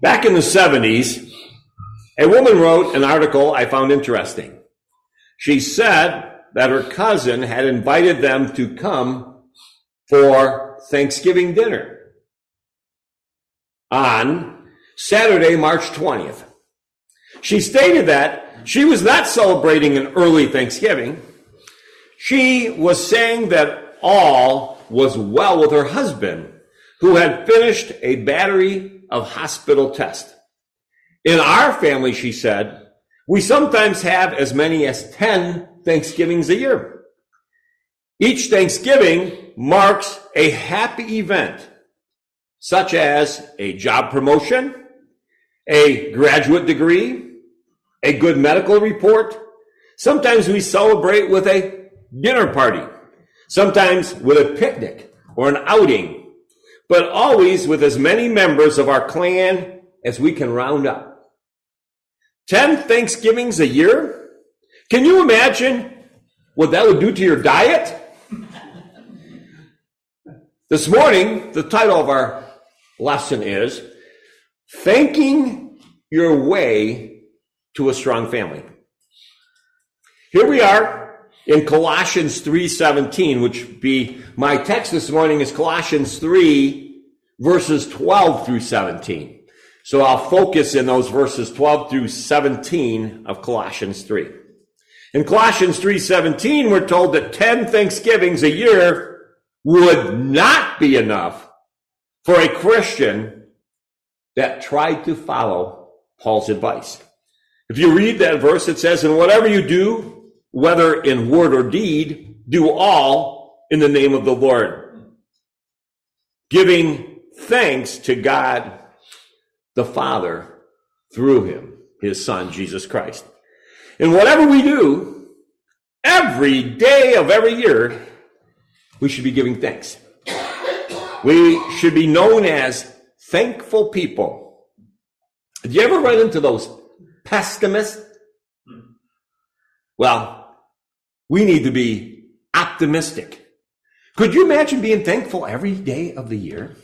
Back in the 70s, a woman wrote an article I found interesting. She said that her cousin had invited them to come for Thanksgiving dinner on Saturday, March 20th. She stated that she was not celebrating an early Thanksgiving. She was saying that all was well with her husband, who had finished a battery of hospital tests. In our family, she said, we sometimes have as many as 10 Thanksgivings a year. Each Thanksgiving marks a happy event, such as a job promotion, a graduate degree, a good medical report. Sometimes we celebrate with a dinner party, sometimes with a picnic or an outing, but always with as many members of our clan as we can round up. 10 Thanksgivings a year? Can you imagine what that would do to your diet? this morning, the title of our lesson is Thanking Your Way to a Strong Family. Here we are in Colossians 3:17, which be my text this morning is Colossians 3 verses 12 through 17. So I'll focus in those verses 12 through 17 of Colossians 3. In Colossians 3:17 we're told that 10 Thanksgivings a year would not be enough for a Christian that tried to follow Paul's advice. If you read that verse it says and whatever you do whether in word or deed do all in the name of the Lord giving thanks to God the Father through him, his Son, Jesus Christ. And whatever we do, every day of every year, we should be giving thanks. We should be known as thankful people. Did you ever run into those pessimists? Well, we need to be optimistic. Could you imagine being thankful every day of the year?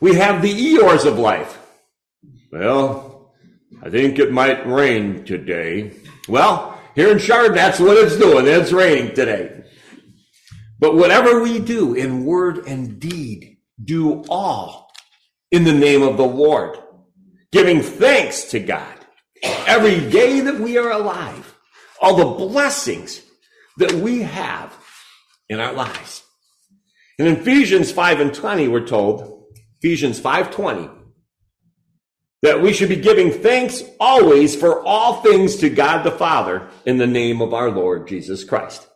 We have the Eeyores of life. Well, I think it might rain today. Well, here in Chardon, that's what it's doing. It's raining today. But whatever we do in word and deed, do all in the name of the Lord, giving thanks to God every day that we are alive, all the blessings that we have in our lives. In Ephesians 5 and 20, we're told, Ephesians 5:20, that we should be giving thanks always for all things to God the Father in the name of our Lord Jesus Christ.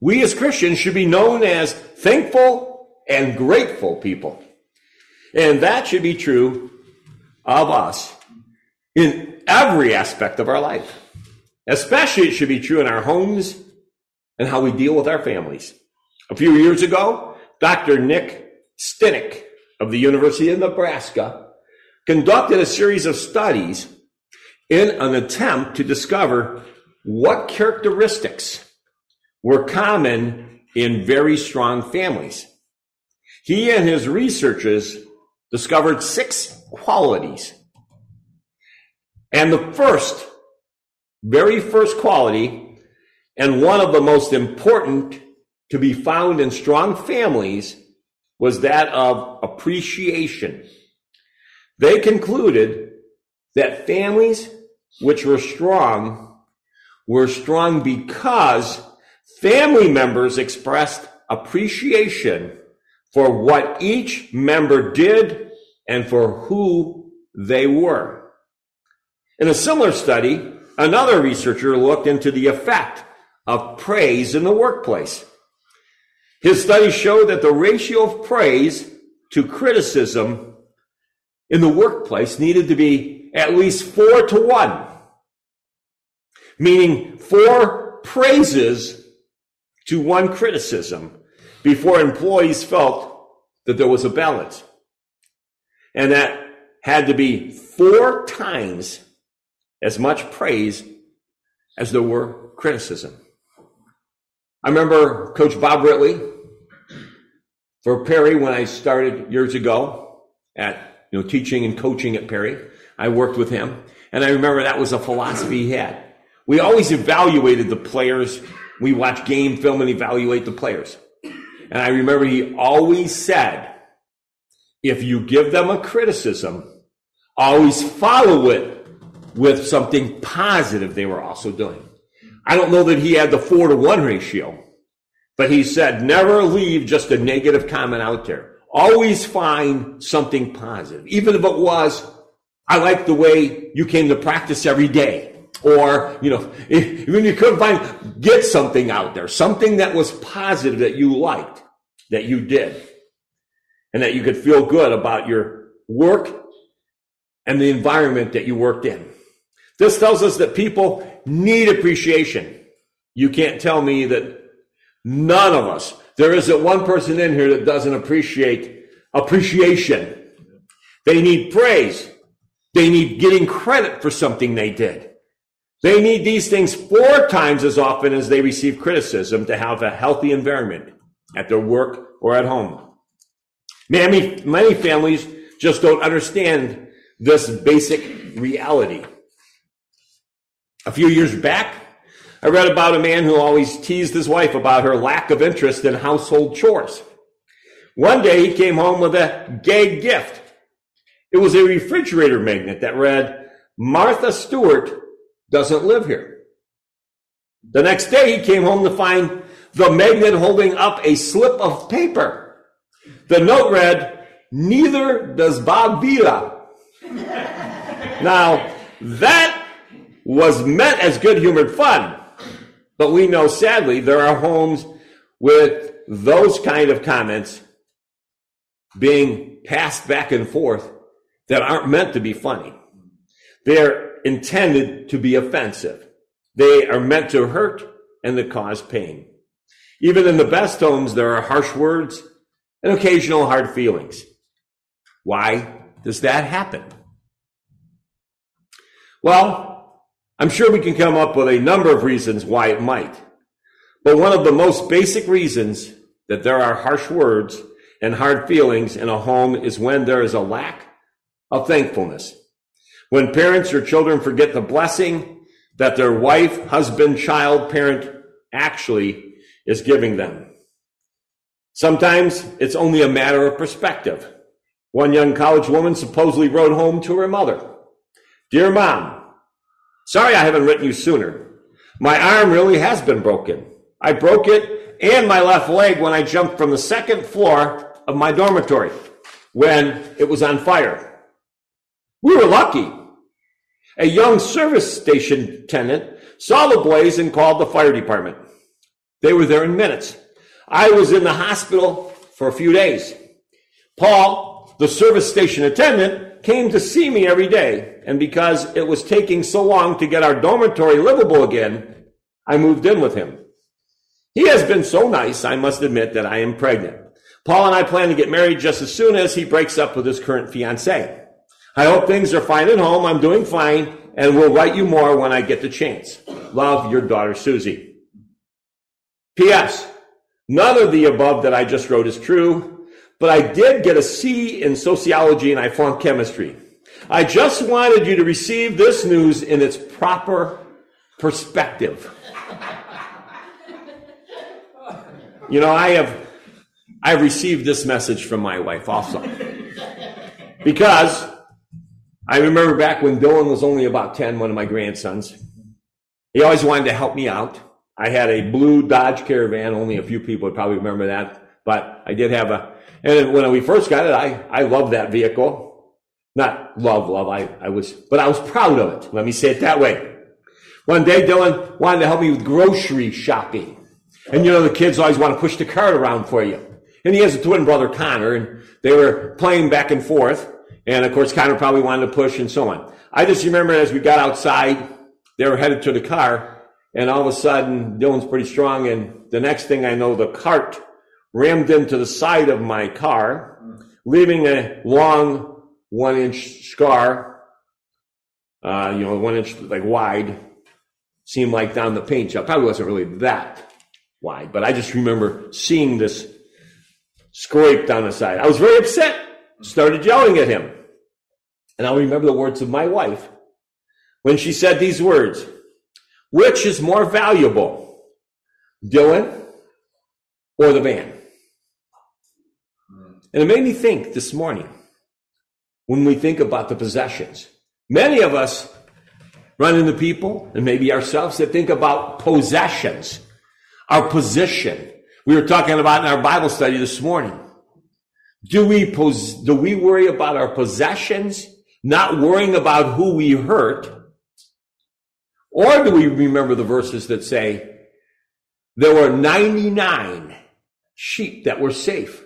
We as Christians should be known as thankful and grateful people. And that should be true of us in every aspect of our life. Especially it should be true in our homes and how we deal with our families. A few years ago, Dr. Nick Stinnett of the University of Nebraska conducted a series of studies in an attempt to discover what characteristics were common in very strong families. He and his researchers discovered six qualities. And the first, very first quality, and one of the most important to be found in strong families was that of appreciation. They concluded that families which were strong were strong because family members expressed appreciation for what each member did and for who they were. In a similar study, another researcher looked into the effect of praise in the workplace. His study showed that the ratio of praise to criticism in the workplace needed to be at least four to one, meaning four praises to one criticism before employees felt that there was a balance. And that had to be four times as much praise as there were criticism. I remember Coach Bob Ridley for Perry when I started years ago at you know, teaching and coaching at Perry. I worked with him. And I remember that was a philosophy he had. We always evaluated the players. We watch game film and evaluate the players. And I remember he always said, if you give them a criticism, always follow it with something positive they were also doing. I don't know that he had the four to one ratio, but he said, never leave just a negative comment out there. Always find something positive. Even if it was, I like the way you came to practice every day. Or, you know, when you couldn't find, get something out there, something that was positive that you liked, that you did, and that you could feel good about your work and the environment that you worked in. This tells us that people need appreciation. You can't tell me that none of us, there isn't one person in here that doesn't appreciate appreciation. They need praise. They need getting credit for something they did. They need these things four times as often as they receive criticism to have a healthy environment at their work or at home. Many, many families just don't understand this basic reality. A few years back, I read about a man who always teased his wife about her lack of interest in household chores. One day he came home with a gay gift. It was a refrigerator magnet that read, Martha Stewart doesn't live here. The next day he came home to find the magnet holding up a slip of paper. The note read, Neither does Bob Vila. now, that was meant as good humored fun. But we know sadly there are homes with those kind of comments being passed back and forth that aren't meant to be funny. They're intended to be offensive. They are meant to hurt and to cause pain. Even in the best homes, there are harsh words and occasional hard feelings. Why does that happen? Well, I'm sure we can come up with a number of reasons why it might. But one of the most basic reasons that there are harsh words and hard feelings in a home is when there is a lack of thankfulness. When parents or children forget the blessing that their wife, husband, child, parent actually is giving them. Sometimes it's only a matter of perspective. One young college woman supposedly wrote home to her mother, Dear mom, Sorry I haven't written you sooner. My arm really has been broken. I broke it and my left leg when I jumped from the second floor of my dormitory when it was on fire. We were lucky. A young service station attendant saw the blaze and called the fire department. They were there in minutes. I was in the hospital for a few days. Paul, the service station attendant, came to see me every day, and because it was taking so long to get our dormitory livable again, I moved in with him. He has been so nice, I must admit that I am pregnant. Paul and I plan to get married just as soon as he breaks up with his current fiancee. I hope things are fine at home. I'm doing fine, and will write you more when I get the chance. Love, your daughter Susie. P.S. None of the above that I just wrote is true but I did get a C in sociology and I flunked chemistry. I just wanted you to receive this news in its proper perspective. You know, I have I received this message from my wife also. Because I remember back when Dylan was only about 10, one of my grandsons. He always wanted to help me out. I had a blue Dodge Caravan. Only a few people would probably remember that. But I did have a and when we first got it, I, I loved that vehicle. Not love, love. I, I was, but I was proud of it. Let me say it that way. One day, Dylan wanted to help me with grocery shopping. And you know, the kids always want to push the cart around for you. And he has a twin brother, Connor, and they were playing back and forth. And of course, Connor probably wanted to push and so on. I just remember as we got outside, they were headed to the car, and all of a sudden, Dylan's pretty strong, and the next thing I know, the cart rammed into the side of my car, leaving a long one inch scar, uh, you know, one inch like wide, seemed like down the paint job. Probably wasn't really that wide, but I just remember seeing this scrape down the side. I was very upset, started yelling at him. And I'll remember the words of my wife when she said these words Which is more valuable, Dylan or the van? And it made me think this morning when we think about the possessions. Many of us run into people, and maybe ourselves, that think about possessions, our position. We were talking about in our Bible study this morning. Do we pos- do we worry about our possessions, not worrying about who we hurt? Or do we remember the verses that say there were 99 sheep that were safe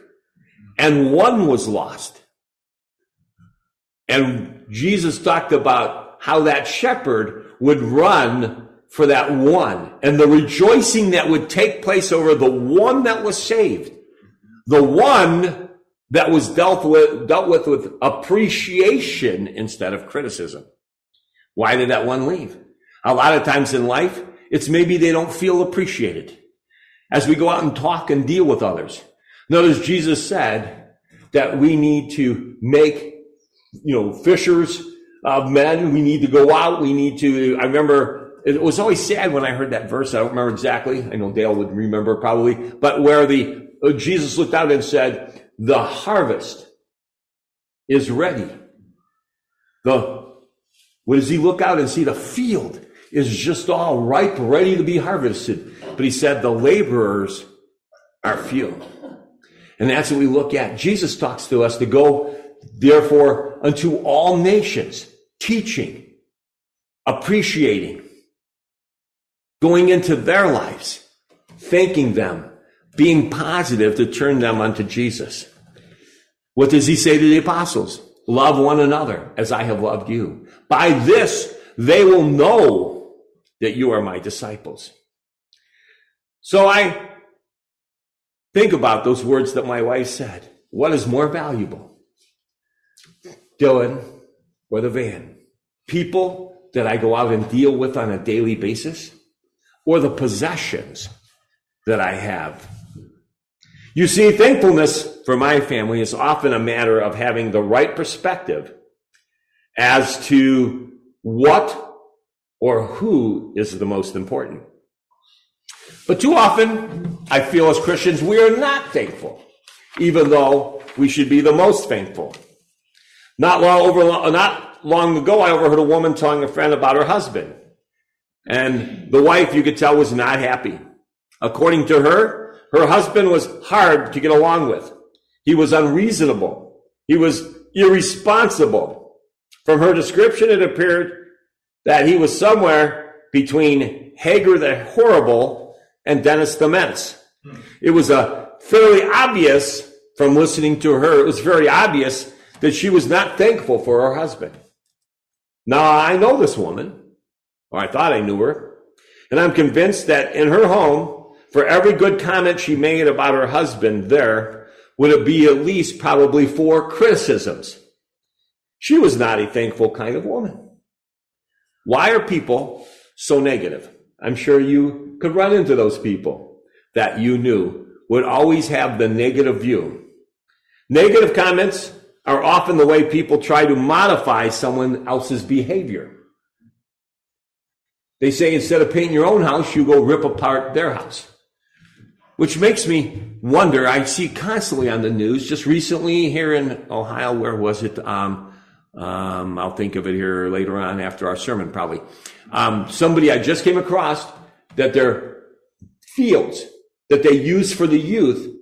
and one was lost? And Jesus talked about how that shepherd would run for that one and the rejoicing that would take place over the one that was saved. The one that was dealt with, dealt with with appreciation instead of criticism. Why did that one leave? A lot of times in life, it's maybe they don't feel appreciated as we go out and talk and deal with others. Notice Jesus said that we need to make, you know, fishers of men. We need to go out. We need to, I remember it was always sad when I heard that verse. I don't remember exactly. I know Dale would remember probably, but where the, uh, Jesus looked out and said, the harvest is ready. The, what does he look out and see? The field is just all ripe, ready to be harvested. But he said the laborers are few. And that's what we look at. Jesus talks to us to go, therefore, unto all nations, teaching, appreciating, going into their lives, thanking them, being positive to turn them unto Jesus. What does he say to the apostles? Love one another as I have loved you. By this, they will know that you are my disciples. So I think about those words that my wife said. What is more valuable? Dylan or the van? People that I go out and deal with on a daily basis? Or the possessions that I have? You see, thankfulness for my family is often a matter of having the right perspective as to what or who is the most important. But too often, I feel as Christians, we are not thankful, even though we should be the most thankful. Not long over, not long ago, I overheard a woman telling a friend about her husband. And the wife, you could tell, was not happy. According to her, her husband was hard to get along with. He was unreasonable. He was irresponsible. From her description, it appeared that he was somewhere between Hagar the Horrible and Dennis the Menace. It was a fairly obvious from listening to her, it was very obvious that she was not thankful for her husband. Now I know this woman, or I thought I knew her, and I'm convinced that in her home, for every good comment she made about her husband there, would be at least probably four criticisms. She was not a thankful kind of woman. Why are people so negative? I'm sure you could run into those people that you knew would always have the negative view. Negative comments are often the way people try to modify someone else's behavior. They say instead of painting your own house, you go rip apart their house. Which makes me wonder, I see constantly on the news, just recently here in Ohio, where was it? Um, um, I'll think of it here later on after our sermon, probably. Um, somebody I just came across that their fields that they use for the youth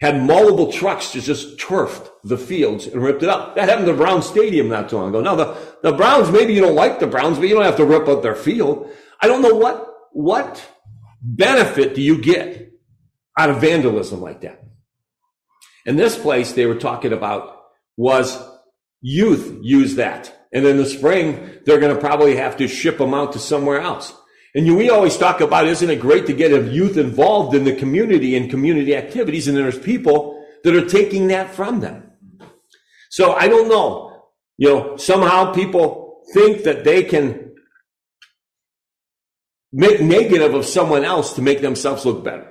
had multiple trucks to just turfed the fields and ripped it up. That happened to Brown Stadium not too long ago. Now the, the Browns, maybe you don't like the Browns, but you don't have to rip up their field. I don't know what, what benefit do you get out of vandalism like that? In this place they were talking about was youth use that. And in the spring, they're going to probably have to ship them out to somewhere else. And we always talk about, isn't it great to get a youth involved in the community and community activities? And there's people that are taking that from them. So I don't know. You know, somehow people think that they can make negative of someone else to make themselves look better.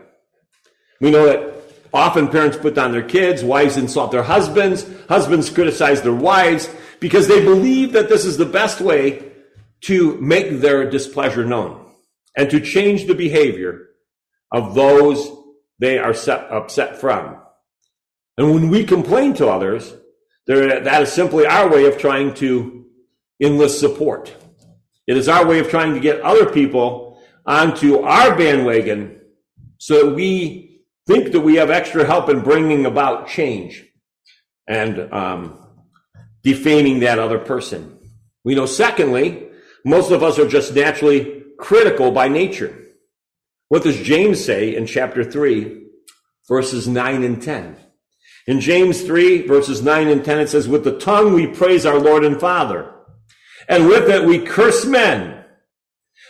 We know that often parents put down their kids, wives insult their husbands, husbands criticize their wives because they believe that this is the best way to make their displeasure known and to change the behavior of those they are set, upset from. And when we complain to others, that is simply our way of trying to enlist support. It is our way of trying to get other people onto our bandwagon so that we think that we have extra help in bringing about change and um, defaming that other person. We know, secondly, most of us are just naturally critical by nature. What does James say in chapter 3, verses 9 and 10? In James 3, verses 9 and 10, it says, With the tongue we praise our Lord and Father, and with it we curse men.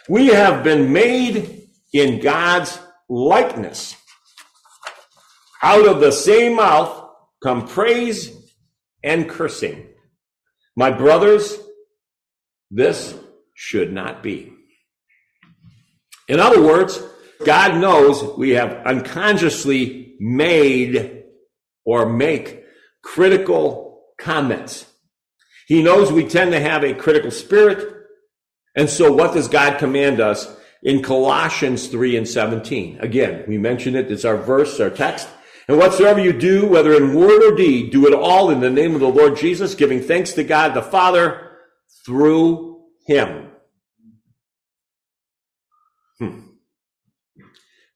We have been made in God's likeness. Out of the same mouth come praise and cursing. My brothers, this should not be. In other words, God knows we have unconsciously made or make critical comments. He knows we tend to have a critical spirit. And so what does God command us in Colossians 3 and 17? Again, we mentioned it. It's our verse, our text. And whatsoever you do, whether in word or deed, do it all in the name of the Lord Jesus, giving thanks to God the Father through him. Hmm.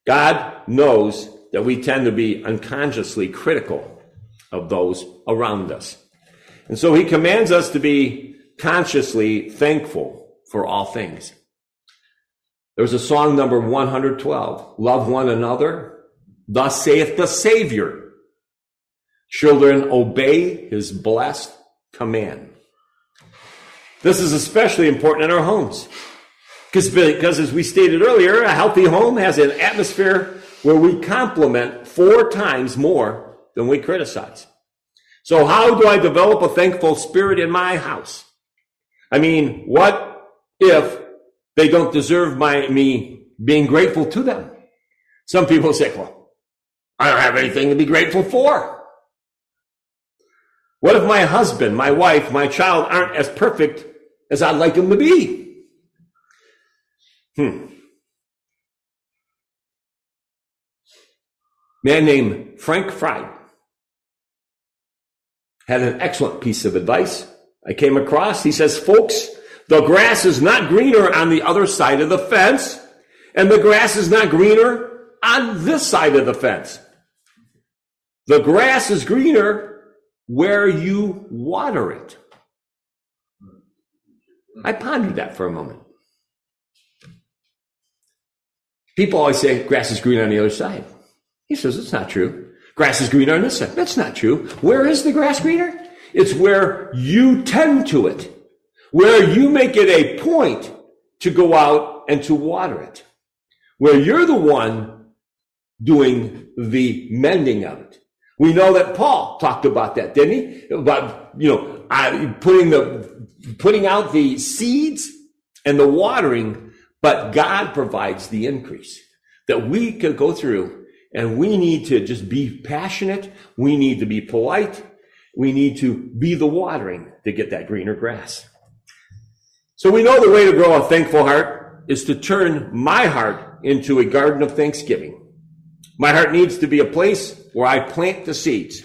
God knows that we tend to be unconsciously critical of those around us. And so he commands us to be consciously thankful for all things. There's a song number 112, love one another, thus saith the Savior. Children, obey his blessed command. This is especially important in our homes. Because, as we stated earlier, a healthy home has an atmosphere where we compliment four times more than we criticize. So how do I develop a thankful spirit in my house? I mean, what if they don't deserve my, me being grateful to them? Some people say, well, I don't have anything to be grateful for. What if my husband, my wife, my child aren't as perfect as I'd like them to be? Hmm. man named Frank Fry had an excellent piece of advice I came across. He says, folks, the grass is not greener on the other side of the fence, and the grass is not greener on this side of the fence. The grass is greener where you water it. I pondered that for a moment. People always say grass is greener on the other side. He says, it's not true. Grass is greener on this side. That's not true. Where is the grass greener? It's where you tend to it, where you make it a point to go out and to water it, where you're the one doing the mending of it. We know that Paul talked about that, didn't he? About, you know, putting the, putting out the seeds and the watering, but God provides the increase that we could go through and we need to just be passionate. We need to be polite. We need to be the watering to get that greener grass. So we know the way to grow a thankful heart is to turn my heart into a garden of thanksgiving. My heart needs to be a place where I plant the seeds,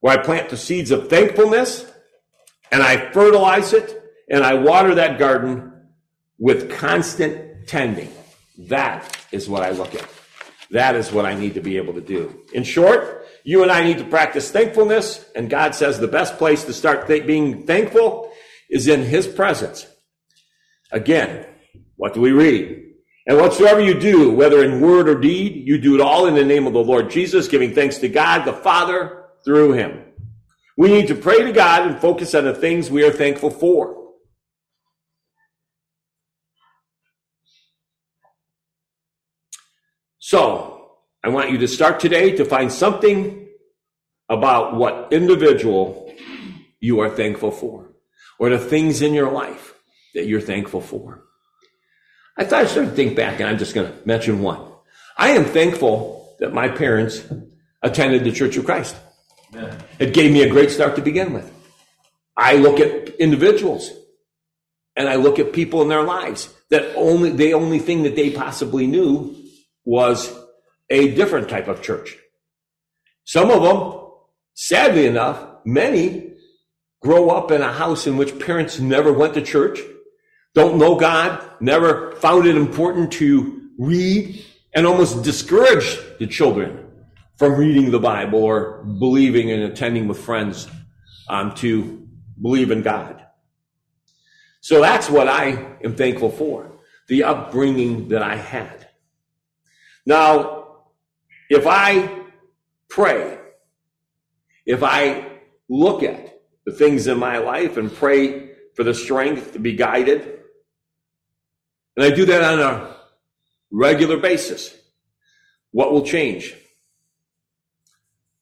where I plant the seeds of thankfulness and I fertilize it and I water that garden with constant tending. That is what I look at. That is what I need to be able to do. In short, you and I need to practice thankfulness, and God says the best place to start th- being thankful is in His presence. Again, what do we read? And whatsoever you do, whether in word or deed, you do it all in the name of the Lord Jesus, giving thanks to God the Father through Him. We need to pray to God and focus on the things we are thankful for. So, I want you to start today to find something about what individual you are thankful for, or the things in your life that you're thankful for. I thought I started to think back, and I'm just going to mention one. I am thankful that my parents attended the Church of Christ. It gave me a great start to begin with. I look at individuals and I look at people in their lives that only, the only thing that they possibly knew was a different type of church. Some of them, sadly enough, many grow up in a house in which parents never went to church, don't know God, never found it important to read, and almost discourage the children from reading the Bible or believing and attending with friends um, to believe in God. So that's what I am thankful for, the upbringing that I had. Now, if I pray, if I look at the things in my life and pray for the strength to be guided, and I do that on a regular basis, what will change?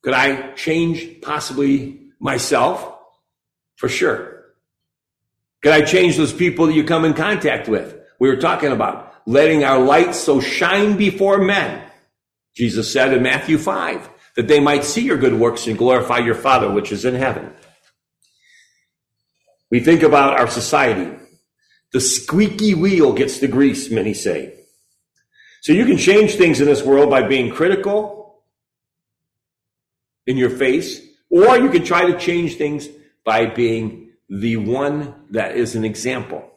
Could I change possibly myself? For sure. Could I change those people that you come in contact with? We were talking about letting our light so shine before men. Jesus said in Matthew 5 that they might see your good works and glorify your Father which is in heaven. We think about our society. The squeaky wheel gets the grease, many say. So you can change things in this world by being critical in your face, or you can try to change things by being the one that is an example.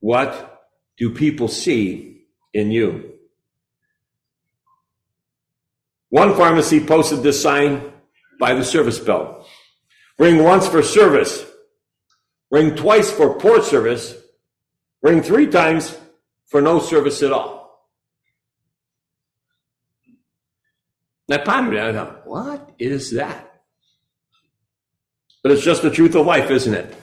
What do people see in you? One pharmacy posted this sign by the service bell. Ring once for service. Ring twice for poor service. Ring three times for no service at all. I pondered. I thought, what is that? But it's just the truth of life, isn't it?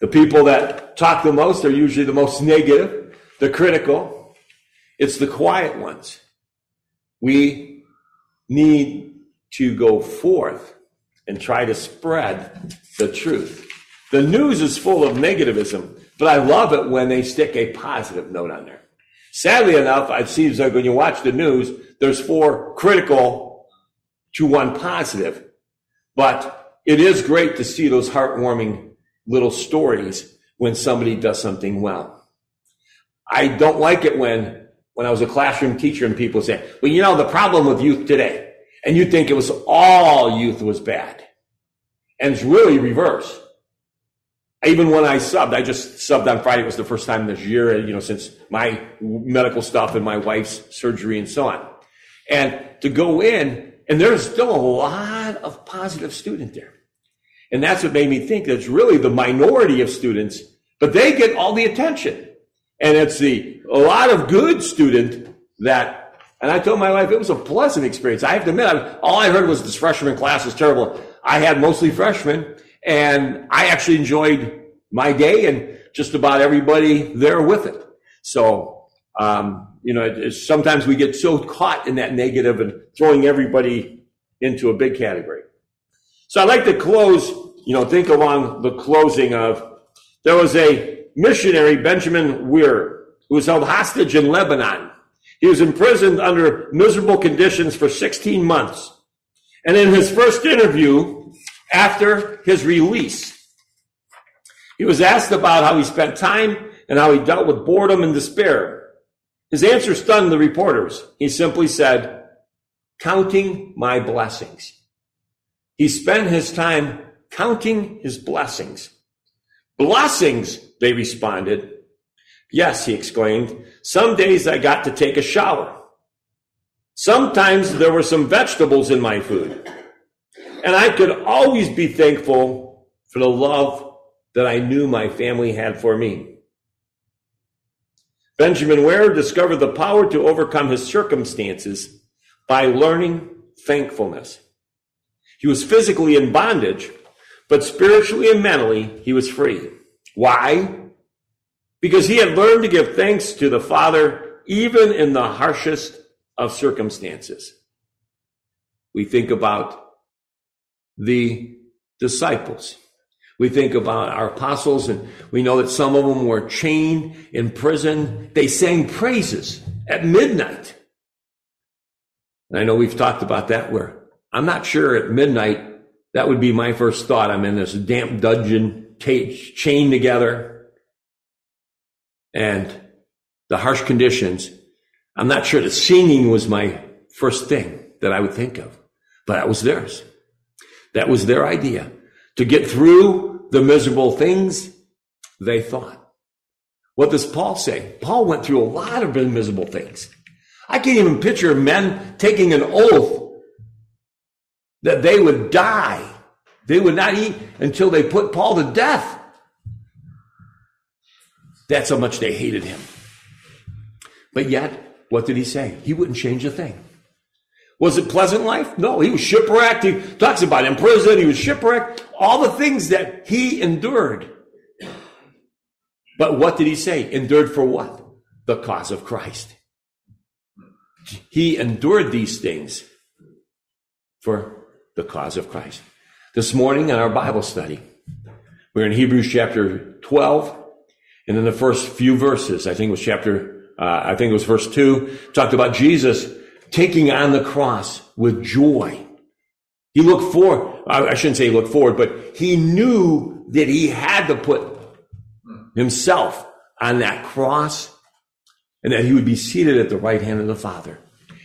The people that talk the most are usually the most negative, the critical. It's the quiet ones. We need to go forth and try to spread the truth. The news is full of negativism, but I love it when they stick a positive note on there. Sadly enough, it seems like when you watch the news, there's four critical to one positive. But it is great to see those heartwarming little stories when somebody does something well. I don't like it when, when I was a classroom teacher and people say, well, you know, the problem with youth today, and you think it was all youth was bad. And it's really reverse. Even when I subbed, I just subbed on Friday. It was the first time this year, you know, since my medical stuff and my wife's surgery and so on and to go in, and there's still a lot of positive student there. And that's what made me think that it's really the minority of students, but they get all the attention. And it's the a lot of good student that, and I told my wife it was a pleasant experience. I have to admit, I, all I heard was this freshman class is terrible. I had mostly freshmen, and I actually enjoyed my day and just about everybody there with it. So, um, you know, sometimes we get so caught in that negative and throwing everybody into a big category. So I'd like to close, you know, think along the closing of there was a missionary, Benjamin Weir, who was held hostage in Lebanon. He was imprisoned under miserable conditions for 16 months. And in his first interview after his release, he was asked about how he spent time and how he dealt with boredom and despair. His answer stunned the reporters. He simply said, counting my blessings. He spent his time counting his blessings. Blessings, they responded. Yes, he exclaimed. Some days I got to take a shower. Sometimes there were some vegetables in my food. And I could always be thankful for the love that I knew my family had for me. Benjamin Weir discovered the power to overcome his circumstances by learning thankfulness. He was physically in bondage, but spiritually and mentally, he was free. Why? Because he had learned to give thanks to the Father even in the harshest of circumstances. We think about the disciples. We think about our apostles and we know that some of them were chained in prison. They sang praises at midnight. And I know we've talked about that where I'm not sure at midnight That would be my first thought. I'm in this damp dungeon, t- chained together, and the harsh conditions. I'm not sure that singing was my first thing that I would think of, but that was theirs. That was their idea to get through the miserable things they thought. What does Paul say? Paul went through a lot of miserable things. I can't even picture men taking an oath that they would die. They would not eat until they put Paul to death. That's how much they hated him. But yet, what did he say? He wouldn't change a thing. Was it pleasant life? No, he was shipwrecked. He talks about in prison. He was shipwrecked. All the things that he endured. But what did he say? Endured for what? The cause of Christ. He endured these things for the cause of Christ. This morning in our Bible study, we're in Hebrews chapter 12, and in the first few verses, I think it was chapter, uh, I think it was verse 2, talked about Jesus taking on the cross with joy. He looked forward, I shouldn't say he looked forward, but he knew that he had to put himself on that cross and that he would be seated at the right hand of the Father.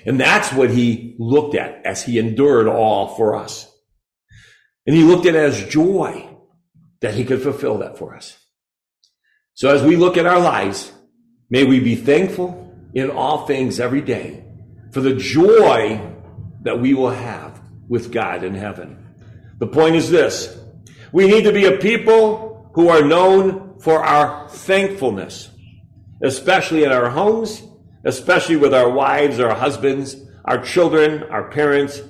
And that's what he looked at as he endured all for us. And he looked at it as joy that he could fulfill that for us. So as we look at our lives, may we be thankful in all things every day for the joy that we will have with God in heaven. The point is this. We need to be a people who are known for our thankfulness, especially in our homes, especially with our wives, our husbands, our children, our parents,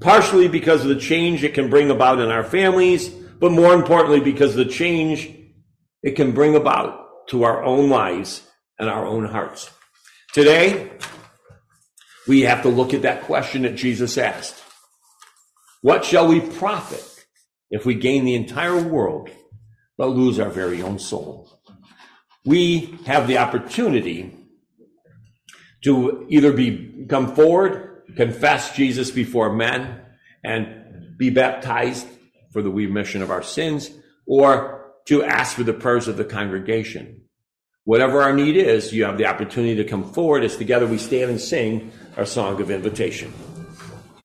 partially because of the change it can bring about in our families, but more importantly, because the change it can bring about to our own lives and our own hearts. Today, we have to look at that question that Jesus asked. What shall we profit if we gain the entire world but lose our very own soul? We have the opportunity to either be come forward, confess Jesus before men, and be baptized for the remission of our sins, or to ask for the prayers of the congregation. Whatever our need is, you have the opportunity to come forward as together we stand and sing our song of invitation.